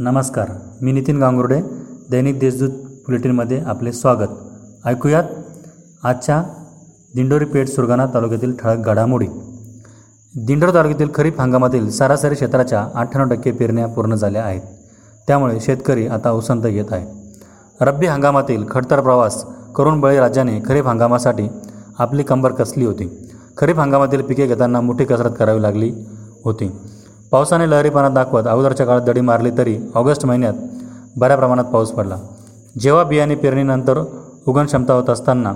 नमस्कार मी नितीन गांगुर्डे दैनिक देशदूत बुलेटिनमध्ये आपले स्वागत. ऐकूयात आजच्या दिंडोरी पेठ सुरगाणा तालुक्यातील ठळक घडामोडी. दिंडोरी तालुक्यातील खरीप हंगामातील सरासरी क्षेत्राच्या अठ्ठ्याण्णव टक्के पेरण्या पूर्ण झाल्या आहेत. त्यामुळे शेतकरी आता उसंत घेत आहे रब्बी हंगामातील खडतर प्रवास करून बळीराजाने खरीप हंगामासाठी आपली कंबर कसली होती? खरीप हंगामातील पिके घेताना मोठी कसरत करावी लागली होती. पावसाने लहरीपणा दाखवत अगोदरच्या काळात दडी मारली तरी ऑगस्ट महिन्यात बऱ्या प्रमाणात पाऊस पडला. जेव्हा बियाणे पेरणीनंतर उगण क्षमता होत असताना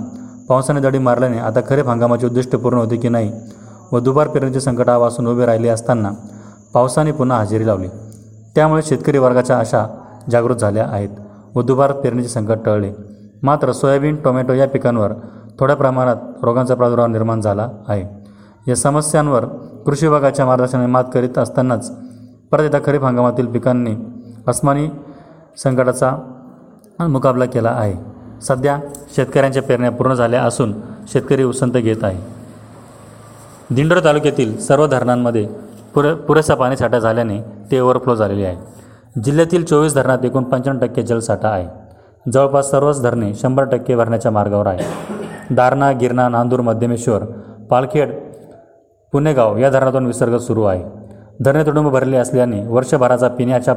पावसाने दडी मारल्याने आता खरीप हंगामाचे उद्दिष्ट पूर्ण होते की नाही व दुबार पेरणीचे संकटापासून उभे राहिले असताना पावसाने पुन्हा हजेरी लावली. त्यामुळे शेतकरी वर्गाच्या आशा जागृत झाल्या आहेत व दुबार पेरणीचे संकट टळले. मात्र सोयाबीन टोमॅटो या पिकांवर थोड्या प्रमाणात रोगांचा प्रादुर्भाव निर्माण झाला आहे. या समस्यांवर कृषी विभागाच्या मार्गदर्शनाने मात करीत असतानाच परत एकदा खरीप हंगामातील पिकांनी अस्मानी संकटाचा मुकाबला केला आहे. सध्या शेतकऱ्यांच्या पेरण्या पूर्ण झाल्या असून शेतकरी उसंत घेत आहे. दिंडोर तालुक्यातील सर्व धरणांमध्ये पुरे पुरेसा पाणीसाठा झाल्याने ते ओव्हरफ्लो झालेले आहे. जिल्ह्यातील चोवीस धरणात एकूण पंच्याण्णव टक्के जलसाठा आहे. जवळपास सर्वच धरणे शंभर टक्के भरण्याच्या मार्गावर आहे. दारणा गिरणा नांदूर मध्यमेश्वर पालखेड पुणेगाव या धरणातून विसर्ग सुरू आहे. धरणे तुडुंब भरले असल्याने वर्षभराचा पिण्याच्या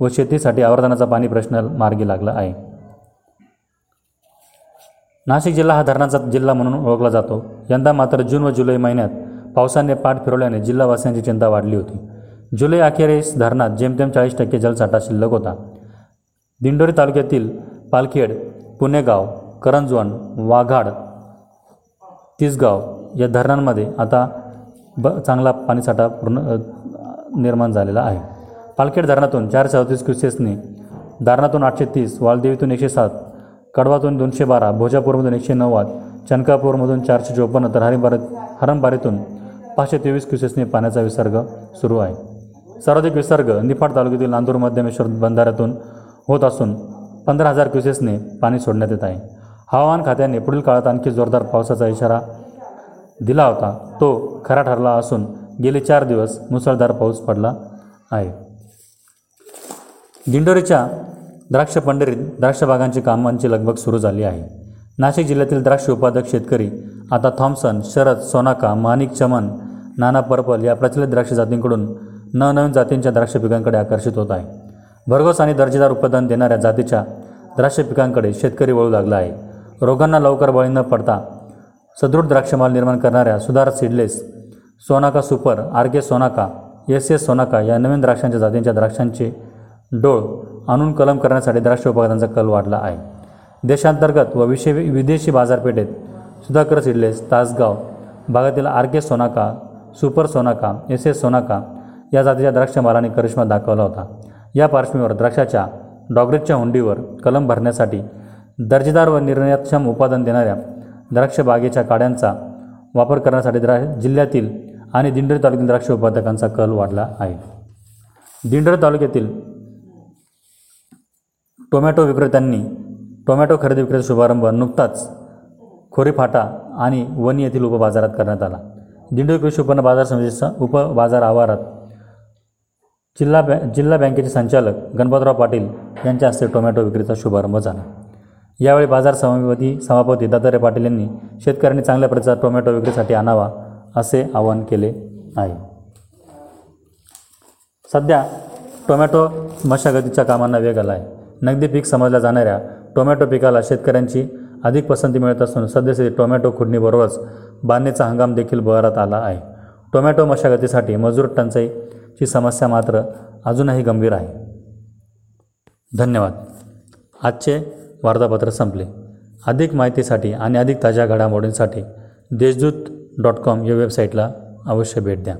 व शेतीसाठी आवर्धनाचा पाणी प्रश्न मार्गी लागला आहे. नाशिक जिल्हा हा धरणाचा जिल्हा म्हणून ओळखला जातो. यंदा मात्र जून व जुलै महिन्यात पावसाने पाठ फिरवल्याने जिल्हावासियांची चिंता वाढली होती. जुलै अखेरीस धरणात जेमतेम चाळीस टक्के जलसाठा शिल्लक होता. दिंडोरी तालुक्यातील पालखेड पुणेगाव करंजवण वाघाड तिसगाव या धरणांमध्ये आता ब चांगला पाणीसाठा पूर्ण निर्माण झालेला आहे. पालखेड धरणातून चारशे अडतीस क्युसेसने धारणातून आठशे तीस वालदेवीतून एकशे सात कडवातून दोनशे बारा भोजापूरमधून एकशे नव्वद चनकापूरमधून चारशे चोपन्न तर हरिबारीत हरंबारीतून पाचशे तेवीस क्युसेसने पाण्याचा विसर्ग सुरू आहे. सर्वाधिक विसर्ग निफाड तालुक्यातील नांदूर मध्यमेश्वर बंधाऱ्यातून होत असून पंधरा हजार क्युसेसने पाणी सोडण्यात येत आहे. हवामान खात्याने पुढील काळात आणखी जोरदार पावसाचा इशारा दिला होता. तो खरा ठरला असून गेले चार दिवस मुसळधार पाऊस पडला आहे. दिंडोरीच्या द्राक्ष पंढरीत द्राक्ष बागांची कामांची लगबग सुरू झाली आहे. नाशिक जिल्ह्यातील द्राक्ष उत्पादक शेतकरी आता थॉम्सन शरद सोनाका माणिक चमन नाना पर्पल या प्रचलित द्राक्ष जातींकडून नवनवीन जातींच्या द्राक्ष पिकांकडे आकर्षित होत आहे. भरघोस आणि दर्जेदार उत्पादन देणाऱ्या जातीच्या द्राक्ष पिकांकडे शेतकरी वळू लागला आहे. रोगांना लवकर बळी न पडता सदृढ द्राक्षमाल निर्माण करणाऱ्या सुधार seedless Sonaka super R K Sonaka S S Sonaka या नवीन द्राक्षांच्या जातींच्या द्राक्षांचे डोळ आणून कलम करण्यासाठी द्राक्ष उत्पादनाचा कल वाढला आहे. देशांतर्गत व विषय विदेशी बाजारपेठेत सुधाकर सीडलेस तासगाव भागातील R K Sonaka super Sonaka S S Sonaka या जातीच्या द्राक्षमालाने करिश्मा दाखवला होता. या पार्श्वभूमीवर द्राक्षाच्या डॉगरेजच्या हुंडीवर कलम भरण्यासाठी दर्जेदार व निर्णयाक्षम उत्पादन देणाऱ्या द्राक्ष बागेच्या काड्यांचा वापर करण्यासाठी द्रा जिल्ह्यातील आणि दिंडोरी तालुक्यातील द्राक्ष उत्पादकांचा कल वाढला आहे. दिंडोरी तालुक्यातील टोमॅटो विक्रेत्यांनी टोमॅटो खरेदी विक्रीचा शुभारंभ नुकताच खोरीफाटा आणि वणी येथील उपबाजारात करण्यात आला. दिंडोरी कृषी उत्पन्न बाजार समितीचा उपबाजार आवारात जिल्हा बॅ जिल्हा बँकेचे संचालक गणपतराव पाटील यांच्या हस्ते टोमॅटो विक्रीचा शुभारंभ झाला. यावेळी बाजार समिती सभापती दादारे पाटील यांनी शेतकऱ्यांनी चांगल्या प्रतीचा टोमॅटो विक्रीसाठी आणावा असे आवाहन केले आहे. सध्या टोमॅटो मशागतीच्या कामांना वेग आला आहे नगदी पीक समजल्या जाणाऱ्या टोमॅटो पिकाला शेतकऱ्यांची अधिक पसंती मिळत असून सध्यास्थिती टोमॅटो खुडणीबरोबरच बांधणीचा हंगाम देखील बहरात आला आहे. टोमॅटो मशागतीसाठी मजूर टंचाईची समस्या मात्र अजूनही गंभीर आहे. धन्यवाद. आजचे वार्तापत्र संपले. अधिक माहितीसाठी आणि अधिक ताज्या घडामोडींसाठी देशदूत डॉट कॉम या वेबसाईटला अवश्य भेट द्या.